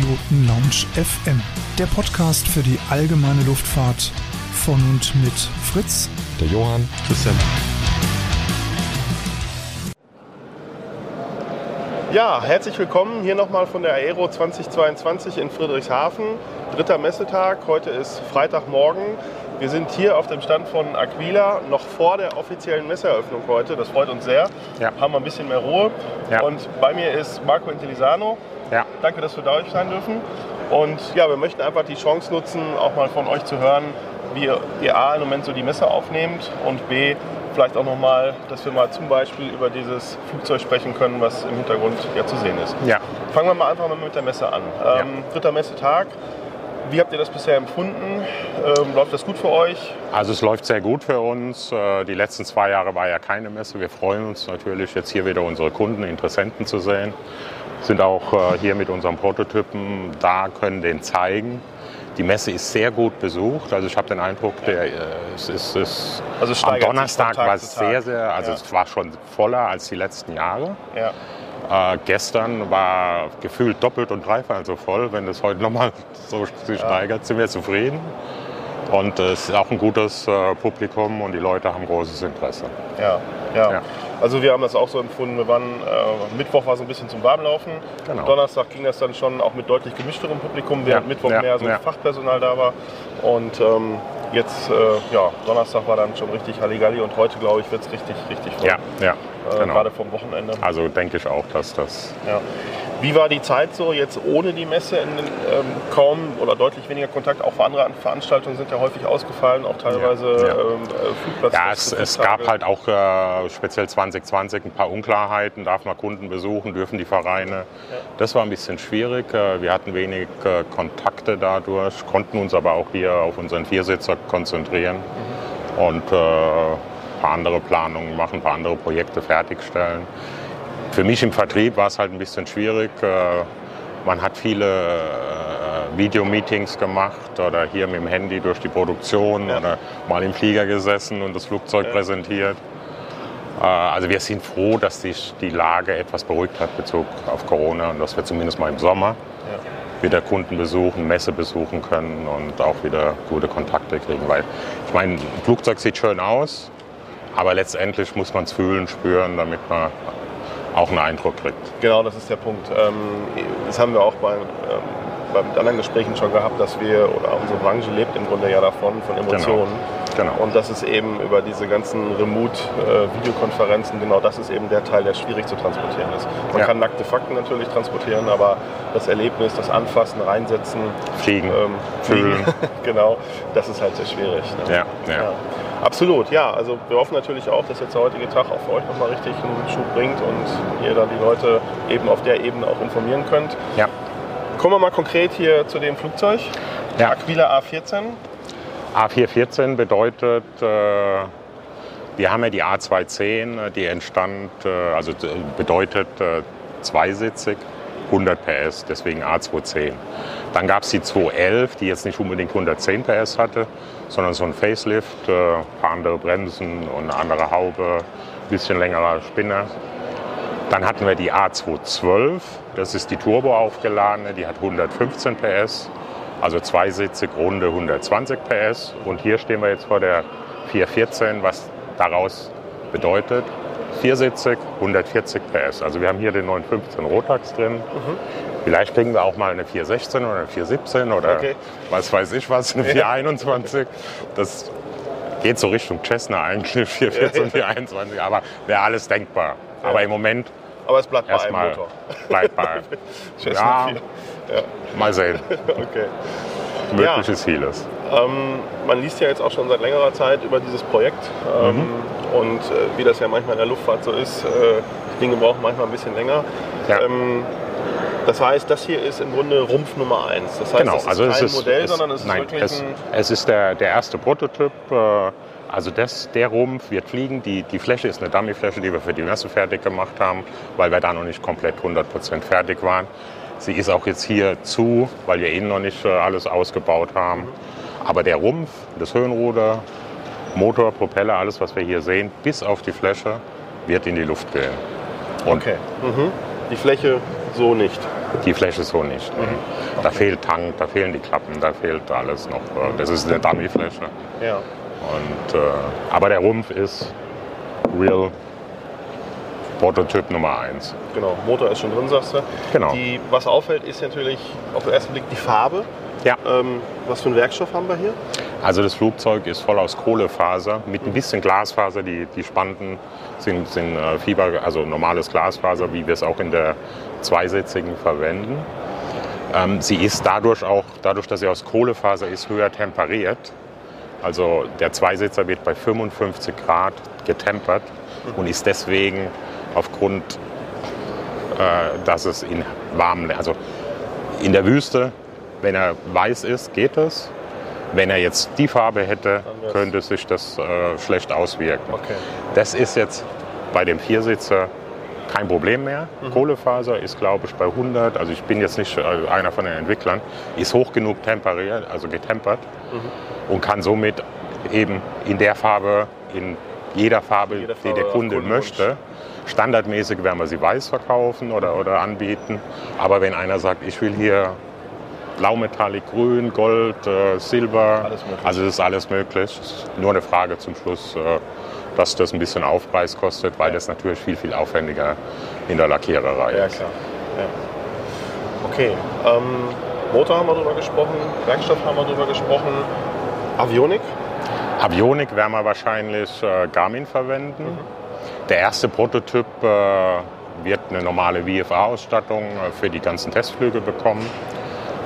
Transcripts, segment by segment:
Piloten Lounge FM, der Podcast für die allgemeine Luftfahrt von und mit Fritz, der Johann, Christian. Ja, herzlich willkommen hier nochmal von der Aero 2022 in Friedrichshafen. Dritter Messetag, heute ist Freitagmorgen. Wir sind hier auf dem Stand von Aquila, noch vor der offiziellen Messeeröffnung heute. Das freut uns sehr. Ja. Haben wir ein bisschen mehr Ruhe. Ja. Und bei mir ist Marco Intellisano. Ja. Danke, dass wir da sein dürfen. Und ja, wir möchten einfach die Chance nutzen, auch mal von euch zu hören, wie ihr A im Moment so die Messe aufnehmt und B vielleicht auch nochmal, dass wir mal zum Beispiel über dieses Flugzeug sprechen können, was im Hintergrund ja zu sehen ist. Ja. Fangen wir mal einfach mal mit der Messe an. Ähm, dritter Messetag. Wie habt ihr das bisher empfunden? Ähm, läuft das gut für euch? Also es läuft sehr gut für uns. Äh, die letzten zwei Jahre war ja keine Messe. Wir freuen uns natürlich jetzt hier wieder unsere Kunden, Interessenten zu sehen. Sind auch äh, hier mit unserem Prototypen da, können den zeigen. Die Messe ist sehr gut besucht. Also ich habe den Eindruck, der, äh, es ist, es also am Donnerstag war es sehr, sehr, also ja. es war schon voller als die letzten Jahre. Ja. Äh, gestern war gefühlt doppelt und dreifach so voll. Wenn es heute nochmal so sich steigert, sind wir zufrieden. Und es ist auch ein gutes äh, Publikum und die Leute haben großes Interesse. Ja, ja, ja. Also wir haben das auch so empfunden. Wir waren, äh, Mittwoch war so ein bisschen zum Warmlaufen. Genau. Donnerstag ging das dann schon auch mit deutlich gemischterem Publikum, während ja, Mittwoch ja, mehr so Fachpersonal da war. Und ähm, jetzt, äh, ja, Donnerstag war dann schon richtig Halligalli und heute, glaube ich, wird es richtig, richtig voll. Ja, ja. Äh, genau. Gerade vom Wochenende. Also denke ich auch, dass das. Ja. Wie war die Zeit so jetzt ohne die Messe? In, ähm, kaum oder deutlich weniger Kontakt. Auch andere Veranstaltungen sind ja häufig ausgefallen, auch teilweise ja, ja. Ähm, äh, Flugplatz. Ja, es, es gab halt auch äh, speziell 2020 ein paar Unklarheiten. Darf man Kunden besuchen? Dürfen die Vereine? Ja. Das war ein bisschen schwierig. Äh, wir hatten wenig äh, Kontakte dadurch, konnten uns aber auch hier auf unseren Viersitzer konzentrieren. Mhm. Und ein paar andere Planungen machen, ein paar andere Projekte fertigstellen. Für mich im Vertrieb war es halt ein bisschen schwierig. Äh, man hat viele äh, Videomeetings gemacht oder hier mit dem Handy durch die Produktion ja. oder mal im Flieger gesessen und das Flugzeug ja. präsentiert. Äh, also wir sind froh, dass sich die Lage etwas beruhigt hat Bezug auf Corona und dass wir zumindest mal im Sommer wieder Kunden besuchen, Messe besuchen können und auch wieder gute Kontakte kriegen. Weil ich meine, ein Flugzeug sieht schön aus, aber letztendlich muss man es fühlen, spüren, damit man auch einen Eindruck kriegt. Genau, das ist der Punkt. Ähm, das haben wir auch bei, ähm, bei anderen Gesprächen schon gehabt, dass wir, oder unsere Branche lebt im Grunde ja davon, von Emotionen. Genau. genau. Und das ist eben über diese ganzen Remote-Videokonferenzen, äh, genau das ist eben der Teil, der schwierig zu transportieren ist. Man ja. kann nackte Fakten natürlich transportieren, aber das Erlebnis, das Anfassen, Reinsetzen, Fliegen, ähm, Fühlen, genau, das ist halt sehr schwierig. Ne? Ja, ja. ja. Absolut, ja. Also wir hoffen natürlich auch, dass jetzt der heutige Tag auch für euch nochmal richtig einen Schub bringt und ihr dann die Leute eben auf der Ebene auch informieren könnt. Ja. Kommen wir mal konkret hier zu dem Flugzeug. Ja. Aquila A14. A414 bedeutet, äh, wir haben ja die A210, die entstand, äh, also bedeutet äh, zweisitzig, 100 PS, deswegen A210. Dann gab es die 211, die jetzt nicht unbedingt 110 PS hatte, sondern so ein Facelift, äh, ein paar andere Bremsen und eine andere Haube, ein bisschen längerer Spinner. Dann hatten wir die A212, das ist die Turbo aufgeladene, die hat 115 PS, also zweisitzig runde 120 PS. Und hier stehen wir jetzt vor der 414, was daraus bedeutet, viersitzig 140 PS. Also wir haben hier den 915 Rotax drin. Mhm. Vielleicht kriegen wir auch mal eine 416 oder eine 417 oder okay. was weiß ich was, eine 421. Das geht so Richtung Cessna eigentlich, 414, 421, aber wäre alles denkbar. Aber im Moment aber es bleibt bei einem Motor. Bleibt bei. ja, ja, mal sehen. okay. Mögliches ja. Vieles. Ähm, man liest ja jetzt auch schon seit längerer Zeit über dieses Projekt. Ähm, mhm. Und äh, wie das ja manchmal in der Luftfahrt so ist, äh, Dinge brauchen manchmal ein bisschen länger. Ja. Ähm, das heißt, das hier ist im Grunde Rumpf Nummer 1. Das heißt, genau. das ist also kein ist, Modell, es, sondern es ist nein, wirklich es, ein... Es ist der, der erste Prototyp. Äh, also das, der Rumpf wird fliegen. Die, die Fläche ist eine Dummy-Fläche, die wir für die Messe fertig gemacht haben, weil wir da noch nicht komplett 100% fertig waren. Sie ist auch jetzt hier zu, weil wir innen noch nicht äh, alles ausgebaut haben. Aber der Rumpf, das Höhenruder, Motor, Propeller, alles, was wir hier sehen, bis auf die Fläche, wird in die Luft gehen. Und okay. Mhm. Die Fläche so nicht. Die Fläche so nicht. Mhm. Da fehlt Tank, da fehlen die Klappen, da fehlt alles noch. Das ist eine Dummy-Fläche. Ja. Und, äh, aber der Rumpf ist real Prototyp Nummer 1. Genau, Motor ist schon drin, sagst du. Genau. Die, was auffällt, ist natürlich auf den ersten Blick die Farbe. Ja. Ähm, was für einen Werkstoff haben wir hier? Also das Flugzeug ist voll aus Kohlefaser mit ein bisschen Glasfaser. Die, die Spanten sind, sind äh, Fieber, also normales Glasfaser, wie wir es auch in der zweisitzigen verwenden. Ähm, sie ist dadurch auch, dadurch, dass sie aus Kohlefaser ist, höher temperiert. Also der Zweisitzer wird bei 55 Grad getempert und ist deswegen aufgrund, äh, dass es in warmen, also in der Wüste, wenn er weiß ist, geht es. Wenn er jetzt die Farbe hätte, könnte sich das äh, schlecht auswirken. Okay. Das ist jetzt bei dem Viersitzer kein Problem mehr. Mhm. Kohlefaser ist, glaube ich, bei 100, also ich bin jetzt nicht äh, einer von den Entwicklern, ist hoch genug temperiert, also getempert Mhm. und kann somit eben in der Farbe, in jeder Farbe, Jeder die Farbe der auf Kunde Kundenwunsch. möchte. Standardmäßig werden wir sie weiß verkaufen oder, oder anbieten. Aber wenn einer sagt, ich will hier Blaumetallic, Grün, Gold, äh, Silber, also das ist alles möglich. Es Nur eine Frage zum Schluss, äh, dass das ein bisschen Aufpreis kostet, weil das natürlich viel, viel aufwendiger in der Lackiererei Ja, ist. klar. Ja. Okay. Ähm, Motor haben wir drüber gesprochen, Werkstoff haben wir drüber gesprochen. Avionik? Avionik werden wir wahrscheinlich äh, Garmin verwenden. Der erste Prototyp äh, wird eine normale VFA-Ausstattung äh, für die ganzen Testflüge bekommen.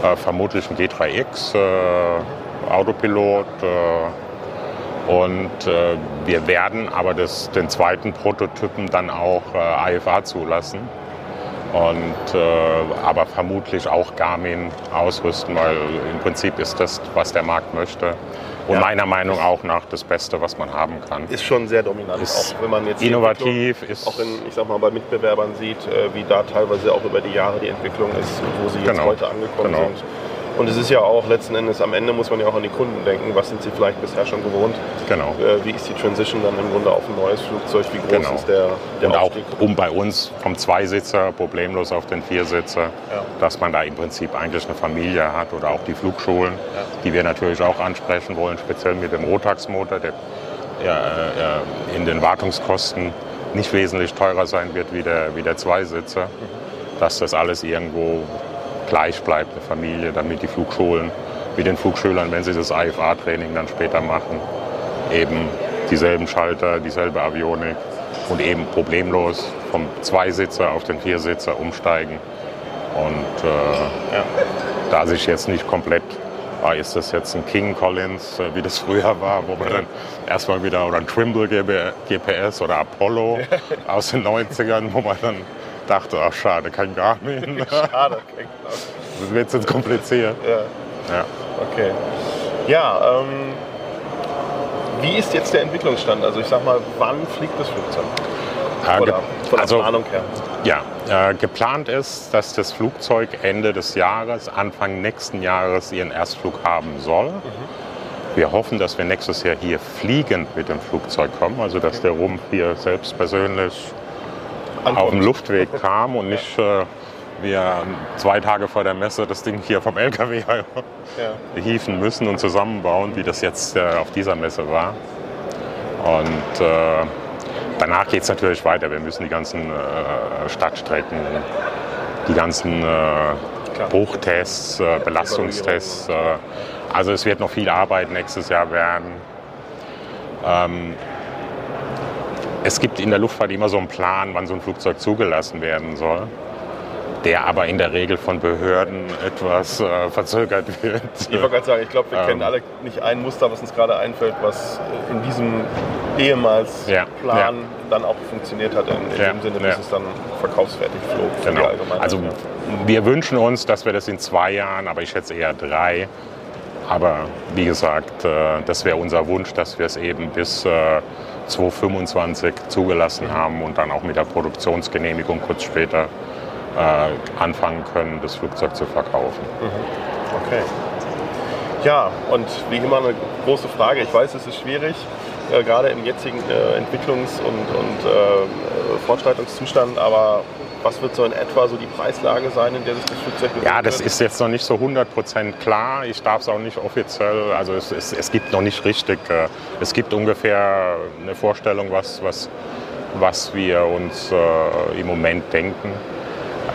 Äh, vermutlich ein G3X, äh, Autopilot. Äh, und äh, wir werden aber das, den zweiten Prototypen dann auch IFA zulassen. Und, aber vermutlich auch Garmin ausrüsten, weil im Prinzip ist das, was der Markt möchte. Und Ja. meiner Meinung auch nach das Beste, was man haben kann. Ist schon sehr dominant. Ist auch wenn man jetzt innovativ, ist- auch in, ich sag mal, bei Mitbewerbern sieht, äh, wie da teilweise auch über die Jahre die Entwicklung ist, wo sie jetzt Genau. heute angekommen Genau. sind. Und es ist ja auch letzten Endes, am Ende muss man ja auch an die Kunden denken. Was sind sie vielleicht bisher schon gewohnt? Genau. Äh, wie ist die Transition dann im Grunde auf ein neues Flugzeug? Wie groß Genau. ist der, der Und auch Aufstieg? um bei uns vom Zweisitzer problemlos auf den Viersitzer, Ja. dass man da im Prinzip eigentlich eine Familie hat oder auch die Flugschulen, die wir natürlich auch ansprechen wollen, speziell mit dem Rotax-Motor, der ja, äh, in den Wartungskosten nicht wesentlich teurer sein wird wie der, wie der Zweisitzer, dass das alles irgendwo gleich bleibt, eine Familie, damit die Flugschulen mit den Flugschülern, wenn sie das IFA-Training dann später machen, eben dieselben Schalter, dieselbe Avionik und eben problemlos vom Zweisitzer auf den Viersitzer umsteigen. Und äh, Ja. da sich jetzt nicht komplett, ah, ist das jetzt ein King Collins, äh, wie das früher war, wo man dann erstmal wieder, oder ein Trimble GPS oder Apollo aus den 90ern, wo man dann dachte, ach schade, kein Garmin. Schade. klingt das. wird jetzt kompliziert. Ja. Ja. Okay. Ja, ähm, wie ist jetzt der Entwicklungsstand? Also ich sag mal, wann fliegt das Flugzeug? Von der also, Planung her? Ja, äh, geplant ist, dass das Flugzeug Ende des Jahres, Anfang nächsten Jahres ihren Erstflug haben soll. Wir hoffen, dass wir nächstes Jahr hier fliegend mit dem Flugzeug kommen, also dass der Rumpf hier selbst persönlich auf dem Luftweg kam und nicht äh, wir zwei Tage vor der Messe das Ding hier vom LKW Ja. hieven müssen und zusammenbauen, wie das jetzt äh, auf dieser Messe war. Und äh, danach geht es natürlich weiter. Wir müssen die ganzen äh, Stadtstrecken, die ganzen äh, Hochtests, äh, Belastungstests. Also es wird noch viel Arbeit nächstes Jahr werden. Ähm, es gibt in der Luftfahrt immer so einen Plan, wann so ein Flugzeug zugelassen werden soll, der aber in der Regel von Behörden etwas äh, verzögert wird. Ich wollte gerade sagen, ich glaube, wir Ähm. kennen alle nicht ein Muster, was uns gerade einfällt, was in diesem ehemals Ja, Plan ja. dann auch funktioniert hat, in, in Ja, dem Sinne, bis es dann verkaufsfertig flog Genau. Also wir wünschen uns, dass wir das in zwei Jahren, aber ich schätze eher drei. Aber wie gesagt, äh, das wäre unser Wunsch, dass wir es eben bis äh, 2025 zugelassen haben und dann auch mit der Produktionsgenehmigung kurz später äh, anfangen können, das Flugzeug zu verkaufen. Okay. Ja, und wie immer eine große Frage. Ich weiß, es ist schwierig, äh, gerade im jetzigen äh, Entwicklungs- und, und äh, Fortschreitungszustand, aber Was wird so in etwa so die Preislage sein, in der sich das Flugzeug bewegt? Ja, das ist jetzt noch nicht so 100% klar. Ich darf es auch nicht offiziell, also es, es, es gibt noch nicht richtig, äh, es gibt ungefähr eine Vorstellung, was, was, was wir uns äh, im Moment denken.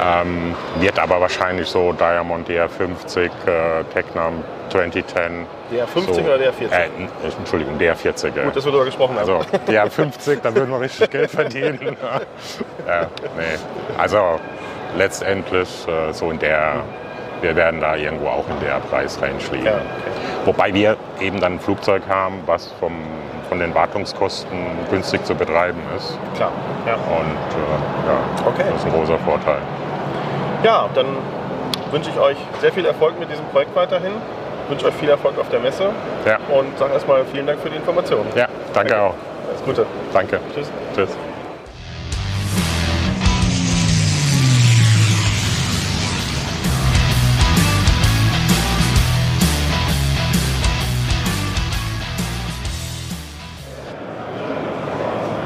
Ähm, wird aber wahrscheinlich so Diamond DR50, äh, Tecnam 2010. Der 50 so, oder der 40? Äh, n- Entschuldigung, DR40. äh. Gut, dass wir darüber gesprochen haben. Also ja, 50, da würden wir richtig Geld verdienen. ja, nee. Also letztendlich äh, so in der, wir werden da irgendwo auch in der Preisrange liegen. Ja, okay. Wobei wir eben dann ein Flugzeug haben, was vom, von den Wartungskosten günstig zu betreiben ist. Klar. Ja. Und äh, ja, Okay. das ist ein großer Vorteil. Ja, dann wünsche ich euch sehr viel Erfolg mit diesem Projekt weiterhin. Wünsche euch viel Erfolg auf der Messe Ja, und sage erstmal vielen Dank für die Informationen. ja danke auch. Alles Gute. Danke. Tschüss. Tschüss.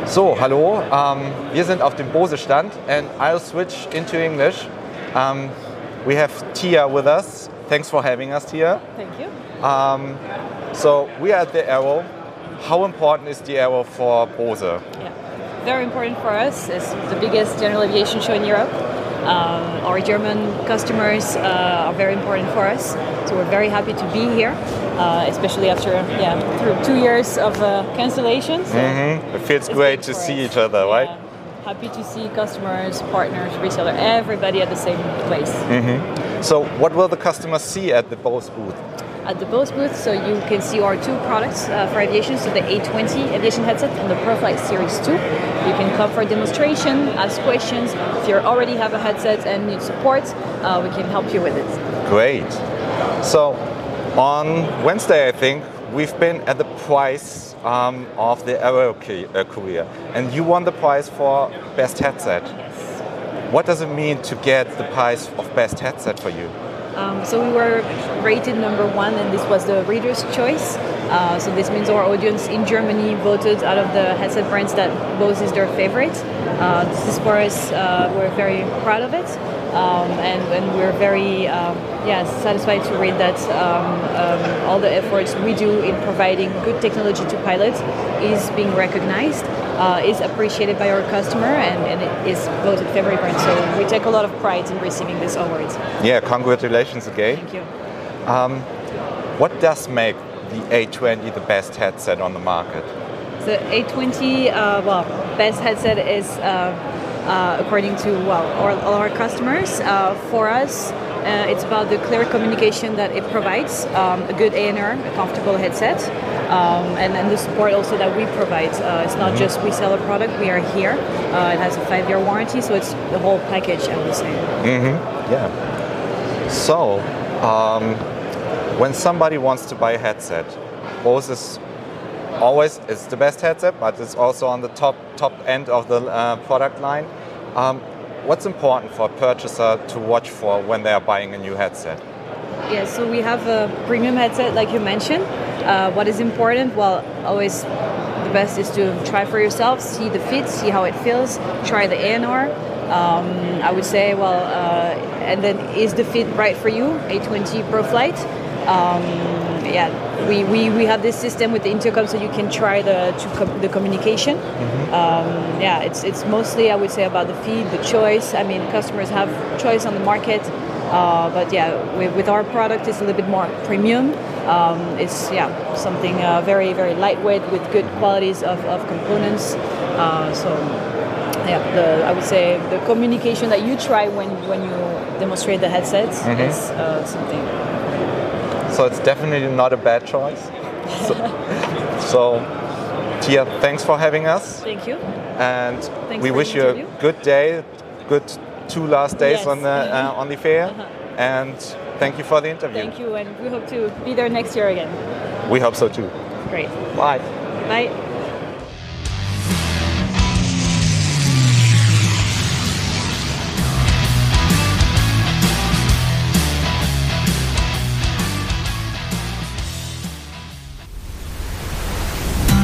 So, hallo, ähm, wir sind auf dem Bose-Stand and I'll switch into English. Um, we have Tia with us. Thanks for having us, Tia. Thank you. Um, so we are at the Aero. How important is the Aero for Bose? Yeah. Very important for us. It's the biggest general aviation show in Europe. Um, our German customers uh, are very important for us, so we're very happy to be here, uh, especially after yeah through two years of uh, cancellation. So It feels great to see us. each other, right? Happy to see customers, partners, reseller, everybody at the same place. So, what will the customers see at the Bose booth? at the Bose booth, so you can see our two products uh, for aviation, so the A20 aviation headset and the ProFlight Series 2. You can come for a demonstration, ask questions. If you already have a headset and need support, uh, we can help you with it. Great. So, on Wednesday, I think, we've been at the prize um, of the Aero uh, career, and you won the prize for best headset. What does it mean to get the prize of best headset for you? Um, so we were rated number one, and this was the reader's choice. Uh, so this means our audience in Germany voted out of the headset brands that Bose is their favorite. Uh, this is for us. Uh, we're very proud of it, um, and, and we're very um, yeah satisfied to read that um, um, all the efforts we do in providing good technology to pilots is being recognized. Uh, is appreciated by our customer and, and it is voted favorite brand. So we take a lot of pride in receiving this award. Yeah, congratulations again. Thank you. What does make the A20 the best headset on the market? The A20, uh, well, best headset is uh, uh, according to well all, all our customers. Uh, for us, uh, it's about the clear communication that it provides, um, a good ANR, a comfortable headset, um, and then the support also that we provide. Uh, it's not just we sell a product; we are here. Uh, it has a five-year warranty, so it's the whole package. I would say. Mhm. Yeah. So, um, when somebody wants to buy a headset, Bose is always it's the best headset, but it's also on the top top end of the uh, product line. Um, what's important for a purchaser to watch for when they are buying a new headset? Yeah, so we have a premium headset, like you mentioned. Uh, what is important? Well, always the best is to try for yourself, see the fit, see how it feels, try the ANR. Um, I would say, well, uh, and then is the fit right for you? A20 Pro Flight. Um, yeah, we, we, we have this system with the intercom so you can try the to com- the communication. Um, yeah, it's it's mostly I would say about the feed, the choice. I mean, customers have choice on the market, uh, but yeah, with, with our product, it's a little bit more premium. Um, it's yeah something uh, very very lightweight with good qualities of, of components. Uh, so yeah, the, I would say the communication that you try when when you demonstrate the headsets is uh, something. So it's definitely not a bad choice. So, so Tia, thanks for having us, Thank you. and Thanks we wish you a good day, good two last days Yes. on the uh, on the fair, Uh-huh. and thank you for the interview. Thank you, and we hope to be there next year again. We hope so too. Great. Bye. Bye.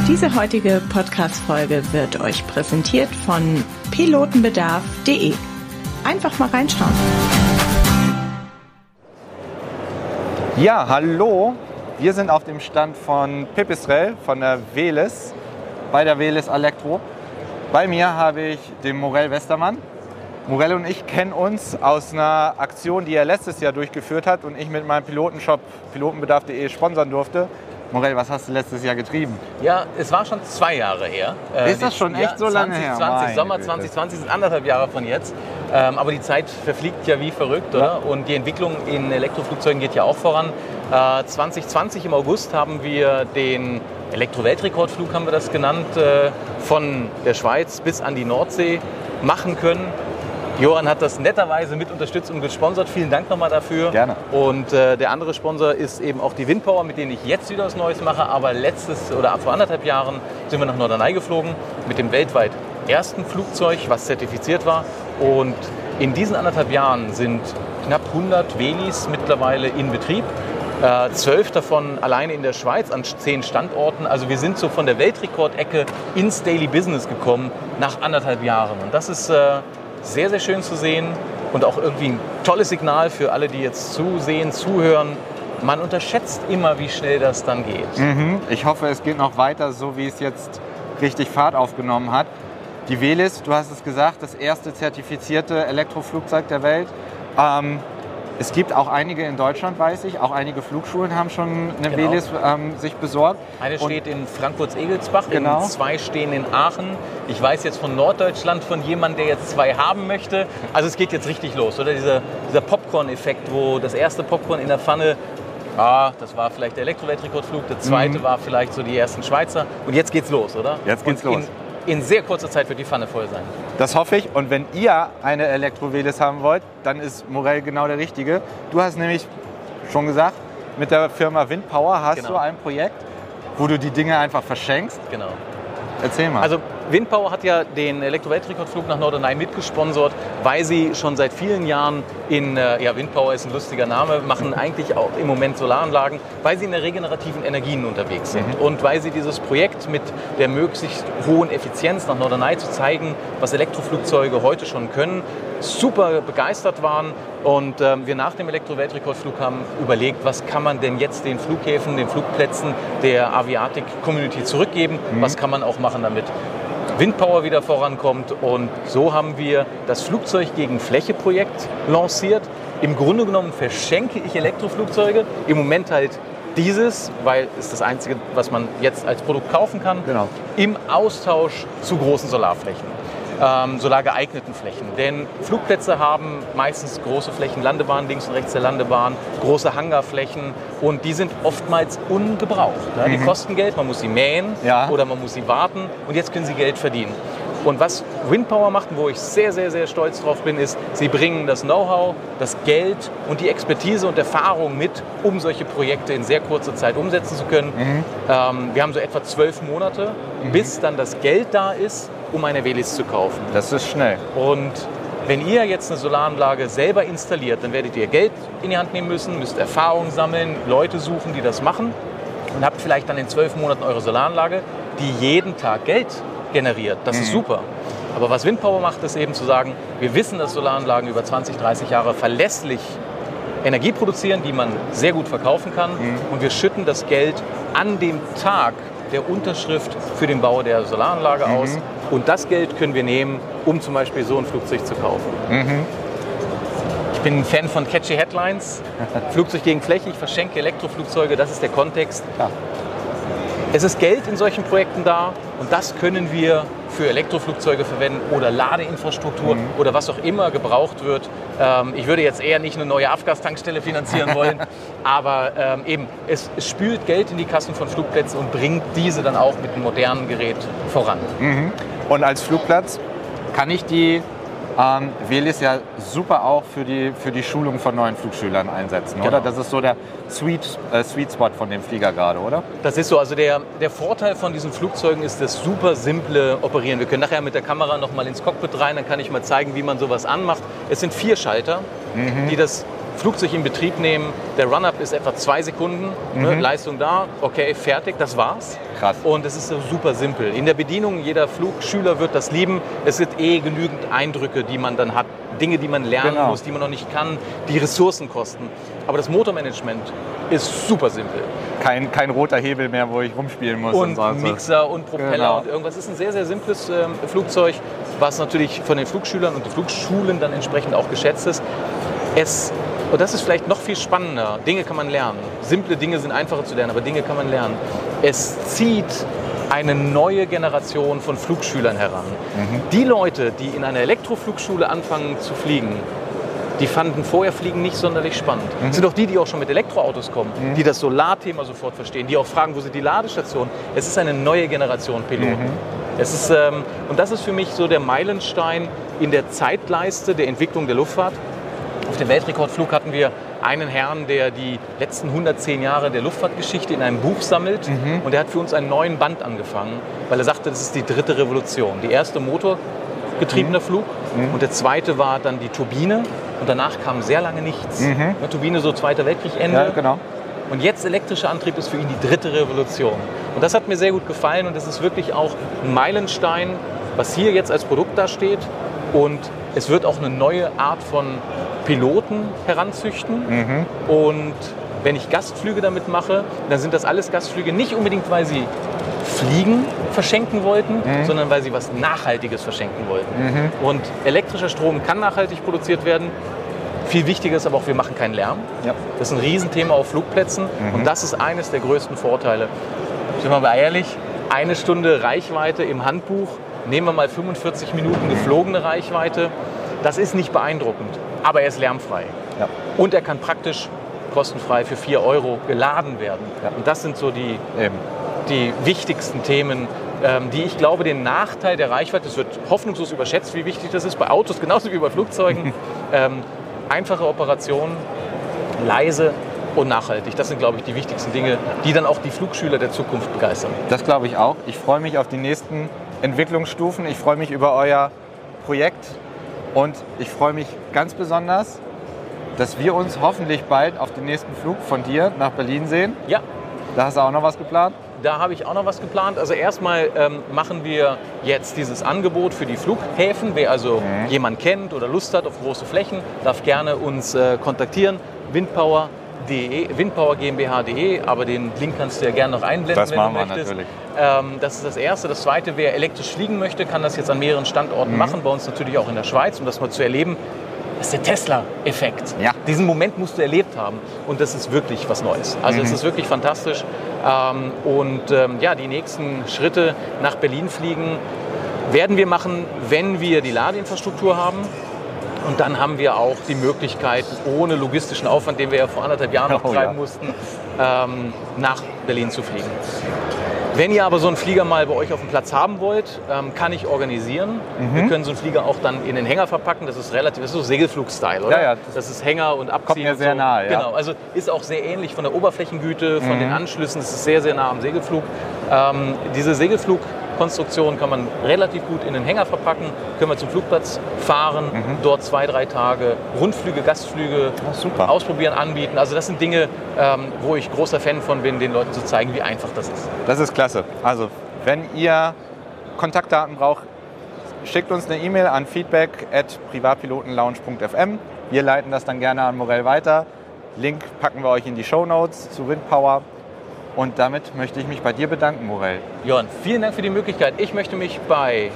Diese heutige Podcast-Folge wird euch präsentiert von pilotenbedarf.de. einfach mal reinschauen. Ja, hallo. Wir sind auf dem Stand von Pipistrel von der Veles, bei der Veles Elektro. Bei mir habe ich den Morell Westermann. Morell und ich kennen uns aus einer Aktion, die er letztes Jahr durchgeführt hat und ich mit meinem Pilotenshop pilotenbedarf.de sponsern durfte. Morell, was hast du letztes Jahr getrieben? Ja, es war schon zwei Jahre her. Äh, Ist das schon echt so lange her? 2020, Meine Sommer Güte. 2020 sind anderthalb Jahre von jetzt. Ähm, aber die Zeit verfliegt ja wie verrückt, oder? Und die Entwicklung in Elektroflugzeugen geht ja auch voran. Äh, 2020 im August haben wir den Elektro-Weltrekordflug, haben wir das genannt, äh, von der Schweiz bis an die Nordsee machen können. Johann hat das netterweise mit unterstützt und gesponsert. Vielen Dank nochmal dafür. Gerne. Und äh, der andere Sponsor ist eben auch die Windpower, mit denen ich jetzt wieder was Neues mache. Aber letztes oder vor anderthalb Jahren sind wir nach Norderney geflogen mit dem weltweit ersten Flugzeug, was zertifiziert war. Und in diesen anderthalb Jahren sind knapp 100 Velis mittlerweile in Betrieb. Äh, Zwölf davon alleine in der Schweiz an zehn Standorten. Also wir sind so von der Weltrekordecke ins Daily Business gekommen nach anderthalb Jahren. Und das ist äh, sehr, sehr schön zu sehen und auch irgendwie ein tolles Signal für alle, die jetzt zusehen, zuhören. Man unterschätzt immer, wie schnell das dann geht. Mhm. Ich hoffe, es geht noch weiter, so wie es jetzt richtig Fahrt aufgenommen hat. Die Velis, du hast es gesagt, das erste zertifizierte Elektroflugzeug der Welt. Ähm, es gibt auch einige in Deutschland, weiß ich. Auch einige Flugschulen haben schon eine Genau. Velis ähm, sich besorgt. Eine Und- steht in Frankfurt-Egelsbach, Genau. zwei stehen in Aachen. Ich weiß jetzt von Norddeutschland von jemandem, der jetzt zwei haben möchte. Also es geht jetzt richtig los, oder? Dieser, dieser Popcorn-Effekt, wo das erste Popcorn in der Pfanne, ah, das war vielleicht der Elektro-Weltrekordflug, der zweite war vielleicht so die ersten Schweizer. Und jetzt geht's los, oder? Mhm. Jetzt geht's Und los. In, sehr kurzer Zeit wird die Pfanne voll sein. Das hoffe ich. Und wenn ihr eine Elektro-Velis haben wollt, dann ist Morell genau der Richtige. Du hast nämlich schon gesagt, mit der Firma Windpower hast Genau. du ein Projekt, wo du die Dinge einfach verschenkst. Genau. Erzähl mal. Also Windpower hat ja den Elektro-Weltrekordflug nach Norderney mitgesponsert, weil sie schon seit vielen Jahren in, äh, ja Windpower ist ein lustiger Name, machen eigentlich auch im Moment Solaranlagen, weil sie in der regenerativen Energien unterwegs sind und weil sie dieses Projekt mit der möglichst hohen Effizienz nach Norderney zu zeigen, was Elektroflugzeuge heute schon können, super begeistert waren und ähm, wir nach dem Elektro-Weltrekordflug haben überlegt, was kann man denn jetzt den Flughäfen, den Flugplätzen der Aviatik-Community zurückgeben, was kann man auch machen damit Windpower wieder vorankommt und so haben wir das Flugzeug gegen Fläche Projekt lanciert. Im Grunde genommen verschenke ich Elektroflugzeuge, im Moment halt dieses, weil es das einzige, was man jetzt als Produkt kaufen kann, Genau. im Austausch zu großen Solarflächen ähm, solargeeigneten Flächen. Denn Flugplätze haben meistens große Flächen, Landebahnen links und rechts der Landebahn, große Hangarflächen und die sind oftmals ungebraucht. Ja? Die kosten Geld, man muss sie mähen Ja. oder man muss sie warten und jetzt können sie Geld verdienen. Und was Windpower macht, wo ich sehr, sehr, sehr stolz drauf bin, ist, sie bringen das Know-how, das Geld und die Expertise und Erfahrung mit, um solche Projekte in sehr kurzer Zeit umsetzen zu können. Ähm, wir haben so etwa zwölf Monate, bis dann das Geld da ist, um eine Velis zu kaufen. das ist schnell. Und wenn ihr jetzt eine Solaranlage selber installiert, dann werdet ihr Geld in die Hand nehmen müssen, müsst Erfahrung sammeln, Leute suchen, die das machen und habt vielleicht dann in zwölf Monaten eure Solaranlage, die jeden Tag Geld generiert. Das ist super. Aber was Windpower macht, ist eben zu sagen, wir wissen, dass Solaranlagen über 20, 30 Jahre verlässlich Energie produzieren, die man sehr gut verkaufen kann. Und wir schütten das Geld an dem Tag der Unterschrift für den Bau der Solaranlage aus. Und das Geld können wir nehmen, um zum Beispiel so ein Flugzeug zu kaufen. Ich bin ein Fan von catchy Headlines. Flugzeug gegen Fläche, ich verschenke Elektroflugzeuge, das ist der Kontext. Ja. Es ist Geld in solchen Projekten da und das können wir für Elektroflugzeuge verwenden oder Ladeinfrastruktur oder was auch immer gebraucht wird. Ähm, ich würde jetzt eher nicht eine neue Afgas-Tankstelle finanzieren wollen, aber ähm, eben, es, es spült Geld in die Kassen von Flugplätzen und bringt diese dann auch mit einem modernen Gerät voran. Und als Flugplatz kann ich die ähm, Velis ja super auch für die, für die Schulung von neuen Flugschülern einsetzen, oder? Genau. Das ist so der Sweet, äh, Sweet Spot von dem Flieger gerade, oder? Das ist so. Also der, der Vorteil von diesen Flugzeugen ist das super simple Operieren. Wir können nachher mit der Kamera noch mal ins Cockpit rein, dann kann ich mal zeigen, wie man sowas anmacht. Es sind vier Schalter, die das Flugzeug in Betrieb nehmen. Der Run-Up ist etwa zwei Sekunden, ne, Leistung da, okay, fertig, das war's. Krass. Und es ist so super simpel. In der Bedienung, jeder Flugschüler wird das lieben. Es sind eh genügend Eindrücke, die man dann hat. Dinge, die man lernen Genau. muss, die man noch nicht kann, die Ressourcen kosten. Aber das Motormanagement ist super simpel. Kein, kein roter Hebel mehr, wo ich rumspielen muss. Und so. Mixer und Propeller Genau. und irgendwas. Es ist ein sehr, sehr simples ähm, Flugzeug, was natürlich von den Flugschülern und den Flugschulen dann entsprechend auch geschätzt ist. Es, und das ist vielleicht noch viel spannender. Dinge kann man lernen. Simple Dinge sind einfacher zu lernen, aber Dinge kann man lernen. Es zieht eine neue Generation von Flugschülern heran. Die Leute, die in einer Elektroflugschule anfangen zu fliegen, die fanden vorher Fliegen nicht sonderlich spannend. Das sind auch die, die auch schon mit Elektroautos kommen, die das Solarthema sofort verstehen, die auch fragen, wo sind die Ladestationen. Es ist eine neue Generation Piloten. Es ist, ähm, und das ist für mich so der Meilenstein in der Zeitleiste der Entwicklung der Luftfahrt. Auf dem Weltrekordflug hatten wir einen Herrn, der die letzten 110 Jahre der Luftfahrtgeschichte in einem Buch sammelt. Und der hat für uns einen neuen Band angefangen, weil er sagte, das ist die dritte Revolution. Die erste motorgetriebener Flug und der zweite war dann die Turbine. Und danach kam sehr lange nichts. Eine Turbine so Zweiter Weltkrieg Ende. Ja, genau. Und jetzt elektrischer Antrieb ist für ihn die dritte Revolution. Und das hat mir sehr gut gefallen und es ist wirklich auch ein Meilenstein, was hier jetzt als Produkt da steht. Und es wird auch eine neue Art von Piloten heranzüchten. Und wenn ich Gastflüge damit mache, dann sind das alles Gastflüge nicht unbedingt, weil sie Fliegen verschenken wollten, sondern weil sie was Nachhaltiges verschenken wollten. Und elektrischer Strom kann nachhaltig produziert werden. Viel wichtiger ist aber auch, wir machen keinen Lärm. Ja. Das ist ein Riesenthema auf Flugplätzen und das ist eines der größten Vorteile. Sind wir mal ehrlich, eine Stunde Reichweite im Handbuch, nehmen wir mal 45 Minuten geflogene Reichweite, das ist nicht beeindruckend, aber er ist lärmfrei. Ja. Und er kann praktisch kostenfrei für 4 Euro geladen werden. Ja. Und das sind so die, Eben. die wichtigsten Themen, ähm, die ich glaube, den Nachteil der Reichweite, es wird hoffnungslos überschätzt, wie wichtig das ist, bei Autos genauso wie bei Flugzeugen. ähm, einfache Operationen, leise und nachhaltig. Das sind, glaube ich, die wichtigsten Dinge, die dann auch die Flugschüler der Zukunft begeistern. Das glaube ich auch. Ich freue mich auf die nächsten Entwicklungsstufen. Ich freue mich über euer Projekt und ich freue mich ganz besonders, dass wir uns hoffentlich bald auf den nächsten Flug von dir nach Berlin sehen. Ja, Da hast du auch noch was geplant? Da habe ich auch noch was geplant. Also erstmal ähm, machen wir jetzt dieses Angebot für die Flughäfen. Wer also jemand kennt oder Lust hat auf große Flächen, darf gerne uns äh, kontaktieren. Windpower.de, windpowergmbh.de, aber den Link kannst du ja gerne noch einblenden, Das wenn machen du wir möchtest. natürlich. Ähm, das ist das Erste. Das Zweite, wer elektrisch fliegen möchte, kann das jetzt an mehreren Standorten machen. Bei uns natürlich auch in der Schweiz, um das mal zu erleben. Das ist der Tesla-Effekt. Ja. Diesen Moment musst du erlebt haben. Und das ist wirklich was Neues. Also es ist wirklich fantastisch. Ähm, und ähm, ja, die nächsten Schritte nach Berlin fliegen werden wir machen, wenn wir die Ladeinfrastruktur haben. Und dann haben wir auch die Möglichkeit, ohne logistischen Aufwand, den wir ja vor anderthalb Jahren noch Oh, treiben ja. mussten, ähm, nach Berlin zu fliegen. Wenn ihr aber so einen Flieger mal bei euch auf dem Platz haben wollt, ähm, kann ich organisieren. Mhm. Wir können so einen Flieger auch dann in den Hänger verpacken. Das ist relativ, das ist so Segelflug-Style, oder? Ja, ja. Das ist Hänger und Abziehen. mir und sehr so. nahe, ja. Mhm. Genau, also ist auch sehr ähnlich von der Oberflächengüte, von den Anschlüssen. Es ist sehr, sehr nah am Segelflug. Ähm, diese Segelflugkonstruktion kann man relativ gut in den Hänger verpacken. Können wir zum Flugplatz fahren, dort zwei, drei Tage Rundflüge, Gastflüge super. ausprobieren, anbieten. Also das sind Dinge, ähm, wo ich großer Fan von bin, den Leuten zu zeigen, wie einfach das ist. Das ist klasse. Also, wenn ihr Kontaktdaten braucht, schickt uns eine E-Mail an feedback at privatpilotenlounge.fm. Wir leiten das dann gerne an Morell weiter. Link packen wir euch in die Show Notes zu Windpower. Und damit möchte ich mich bei dir bedanken, Morell. Jörn, vielen Dank für die Möglichkeit. Ich möchte mich bei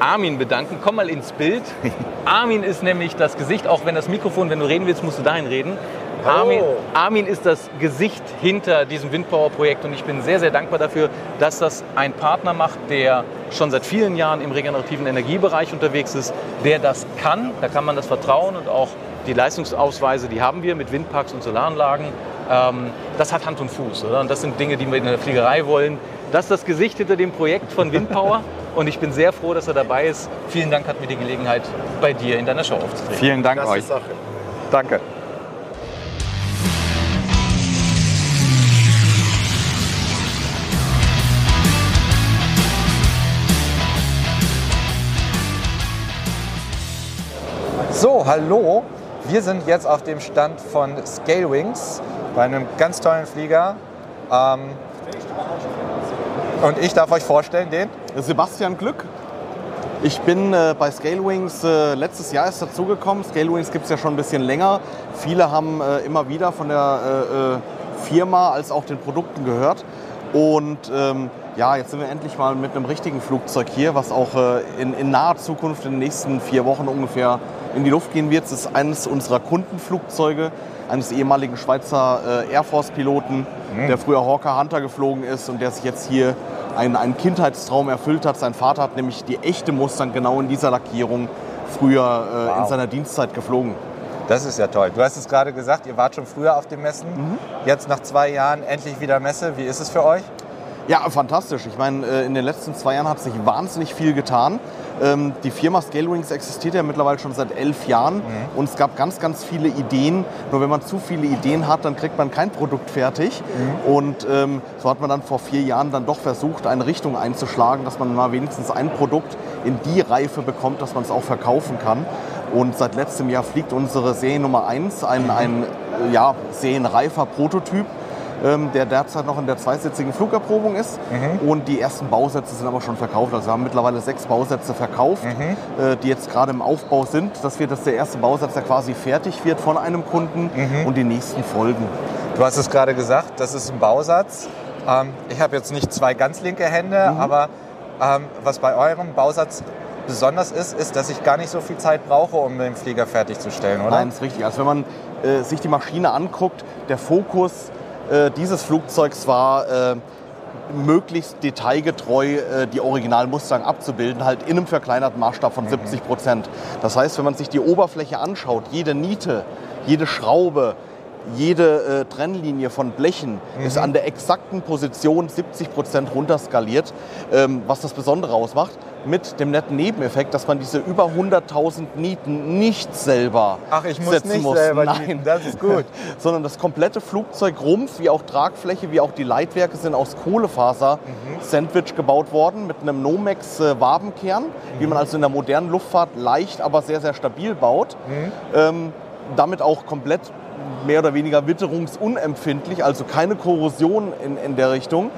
Armin bedanken. Komm mal ins Bild. Armin ist nämlich das Gesicht, auch wenn das Mikrofon, wenn du reden willst, musst du dahin reden. Armin, Armin ist das Gesicht hinter diesem Windpower-Projekt und ich bin sehr, sehr dankbar dafür, dass das ein Partner macht, der schon seit vielen Jahren im regenerativen Energiebereich unterwegs ist, der das kann. Da kann man das vertrauen und auch die Leistungsausweise, die haben wir mit Windparks und Solaranlagen. Ähm, das hat Hand und Fuß. Oder? Und das sind Dinge, die wir in der Fliegerei wollen. Das ist das Gesicht hinter dem Projekt von Windpower. und ich bin sehr froh, dass er dabei ist. Vielen Dank, hat mir die Gelegenheit, bei dir in deiner Show aufzutreten. Vielen Dank Das euch. Sache. Danke. So, hallo. Wir sind jetzt auf dem Stand von Scalewings bei einem ganz tollen Flieger. Ähm, und ich darf euch vorstellen, den Sebastian Glück. Ich bin äh, bei Scalewings äh, letztes Jahr erst dazugekommen. Scalewings gibt es ja schon ein bisschen länger. Viele haben äh, immer wieder von der äh, äh, Firma als auch den Produkten gehört. Und ähm, ja, jetzt sind wir endlich mal mit einem richtigen Flugzeug hier, was auch äh, in, in naher Zukunft in den nächsten vier Wochen ungefähr in die Luft gehen wird. Es ist eines unserer Kundenflugzeuge, eines ehemaligen Schweizer äh, Air Force-Piloten, der früher Hawker Hunter geflogen ist und der sich jetzt hier einen, einen Kindheitstraum erfüllt hat. Sein Vater hat nämlich die echte Mustang genau in dieser Lackierung früher äh, in Wow. seiner Dienstzeit geflogen. Das ist ja toll. Du hast es gerade gesagt, ihr wart schon früher auf den Messen. Mhm. Jetzt nach zwei Jahren endlich wieder Messe. Wie ist es für euch? Ja, fantastisch. Ich meine, äh, in den letzten zwei Jahren hat sich wahnsinnig viel getan. Ähm, Die Firma Scalewings existiert ja mittlerweile schon seit elf Jahren und es gab ganz, ganz viele Ideen. Nur wenn man zu viele Ideen hat, dann kriegt man kein Produkt fertig. Und ähm, so hat man dann vor vier Jahren dann doch versucht, eine Richtung einzuschlagen, dass man mal wenigstens ein Produkt in die Reife bekommt, dass man es auch verkaufen kann. Und seit letztem Jahr fliegt unsere Serie Nummer 1, ein, ein ja, serienreifer Prototyp ähm, der derzeit noch in der zweisitzigen Flugerprobung ist. Und die ersten Bausätze sind aber schon verkauft. Also wir haben mittlerweile sechs Bausätze verkauft, äh, die jetzt gerade im Aufbau sind. Das wird jetzt der erste Bausatz, der quasi fertig wird von einem Kunden und die nächsten folgen. Du hast es gerade gesagt, das ist ein Bausatz. Ähm, ich habe jetzt nicht zwei ganz linke Hände, Mhm. aber ähm, was bei eurem Bausatz besonders ist, ist, dass ich gar nicht so viel Zeit brauche, um den Flieger fertigzustellen, oder? Nein, ist richtig. Also wenn man äh, sich die Maschine anguckt, der Fokus äh, dieses Flugzeugs war, äh, möglichst detailgetreu äh, die Original Mustang abzubilden, halt in einem verkleinerten Maßstab von 70 Prozent. Das heißt, wenn man sich die Oberfläche anschaut, jede Niete, jede Schraube, jede äh, Trennlinie von Blechen ist an der exakten Position 70 Prozent runterskaliert, ähm, was das Besondere ausmacht. Mit dem netten Nebeneffekt, dass man diese über 100.000 Nieten nicht selber Ach, ich muss setzen nicht muss. selber Nein. nieten, das ist gut. Sondern das komplette Flugzeugrumpf, wie auch Tragfläche, wie auch die Leitwerke sind aus Kohlefaser-Sandwich gebaut worden mit einem Nomex-Wabenkern, wie man also in der modernen Luftfahrt leicht, aber sehr, sehr stabil baut. Ähm, damit auch komplett mehr oder weniger witterungsunempfindlich, also keine Korrosion in, in der Richtung.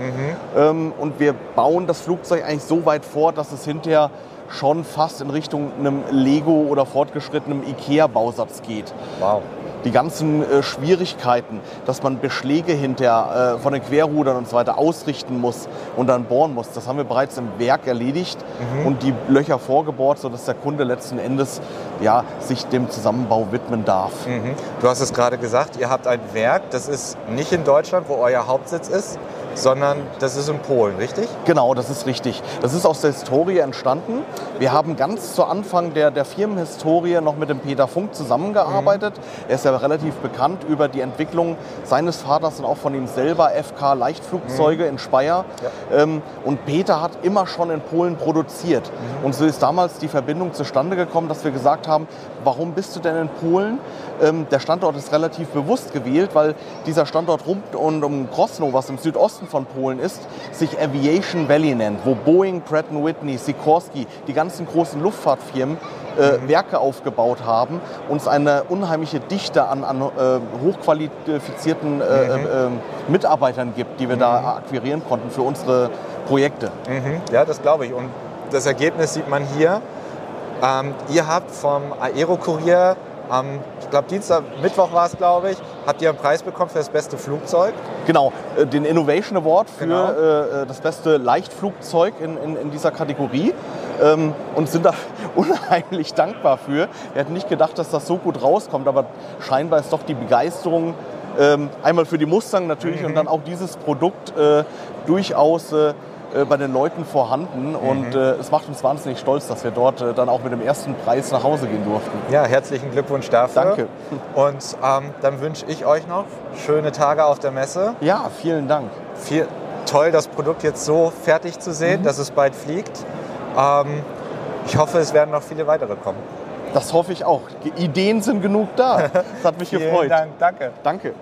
Ähm, und wir bauen das Flugzeug eigentlich so weit vor, dass es hinterher schon fast in Richtung einem Lego oder fortgeschrittenem IKEA-Bausatz geht. Wow. Die ganzen äh, Schwierigkeiten, dass man Beschläge hinter äh, von den Querrudern und so weiter ausrichten muss und dann bohren muss, das haben wir bereits im Werk erledigt und die Löcher vorgebohrt, sodass der Kunde letzten Endes ja, sich dem Zusammenbau widmen darf. Mhm. Du hast es gerade gesagt, ihr habt ein Werk, das ist nicht in Deutschland, wo euer Hauptsitz ist, sondern das ist in Polen, richtig? Genau, das ist richtig. Das ist aus der Historie entstanden. Wir haben ganz zu Anfang der, der Firmenhistorie noch mit dem Peter Funk zusammengearbeitet. Er ist ja relativ bekannt über die Entwicklung seines Vaters und auch von ihm selber, FK Leichtflugzeuge in Speyer. Ähm, und Peter hat immer schon in Polen produziert. Und so ist damals die Verbindung zustande gekommen, dass wir gesagt haben, warum bist du denn in Polen? Ähm, der Standort ist relativ bewusst gewählt, weil dieser Standort rund und um Krosno, was im Südosten von Polen ist, sich Aviation Valley nennt, wo Boeing, Pratt Whitney, Sikorsky, die ganzen großen Luftfahrtfirmen äh, Werke aufgebaut haben, uns eine unheimliche Dichte an, an äh, hochqualifizierten äh, äh, äh, Mitarbeitern gibt, die wir da akquirieren konnten für unsere Projekte. Mhm. Ja, das glaube ich. Und das Ergebnis sieht man hier. Ähm, ihr habt vom Aero-Kurier am, ich glaube Dienstag, Mittwoch war es, glaube ich, habt ihr einen Preis bekommen für das beste Flugzeug. Genau, äh, den Innovation Award für Genau. äh, das beste Leichtflugzeug in, in, in dieser Kategorie ähm, und sind da unheimlich dankbar für. Wir hätten nicht gedacht, dass das so gut rauskommt, aber scheinbar ist doch die Begeisterung ähm, einmal für die Mustang natürlich und dann auch dieses Produkt äh, durchaus äh, äh, bei den Leuten vorhanden und äh, es macht uns wahnsinnig stolz, dass wir dort äh, dann auch mit dem ersten Preis nach Hause gehen durften. Ja, herzlichen Glückwunsch dafür. Danke. Und ähm, dann wünsche ich euch noch schöne Tage auf der Messe. Ja, vielen Dank. Viel, toll, das Produkt jetzt so fertig zu sehen, dass es bald fliegt. Ähm, ich hoffe, es werden noch viele weitere kommen. Das hoffe ich auch. Die Ideen sind genug da. Das hat mich Vielen gefreut. Dank, danke. Danke.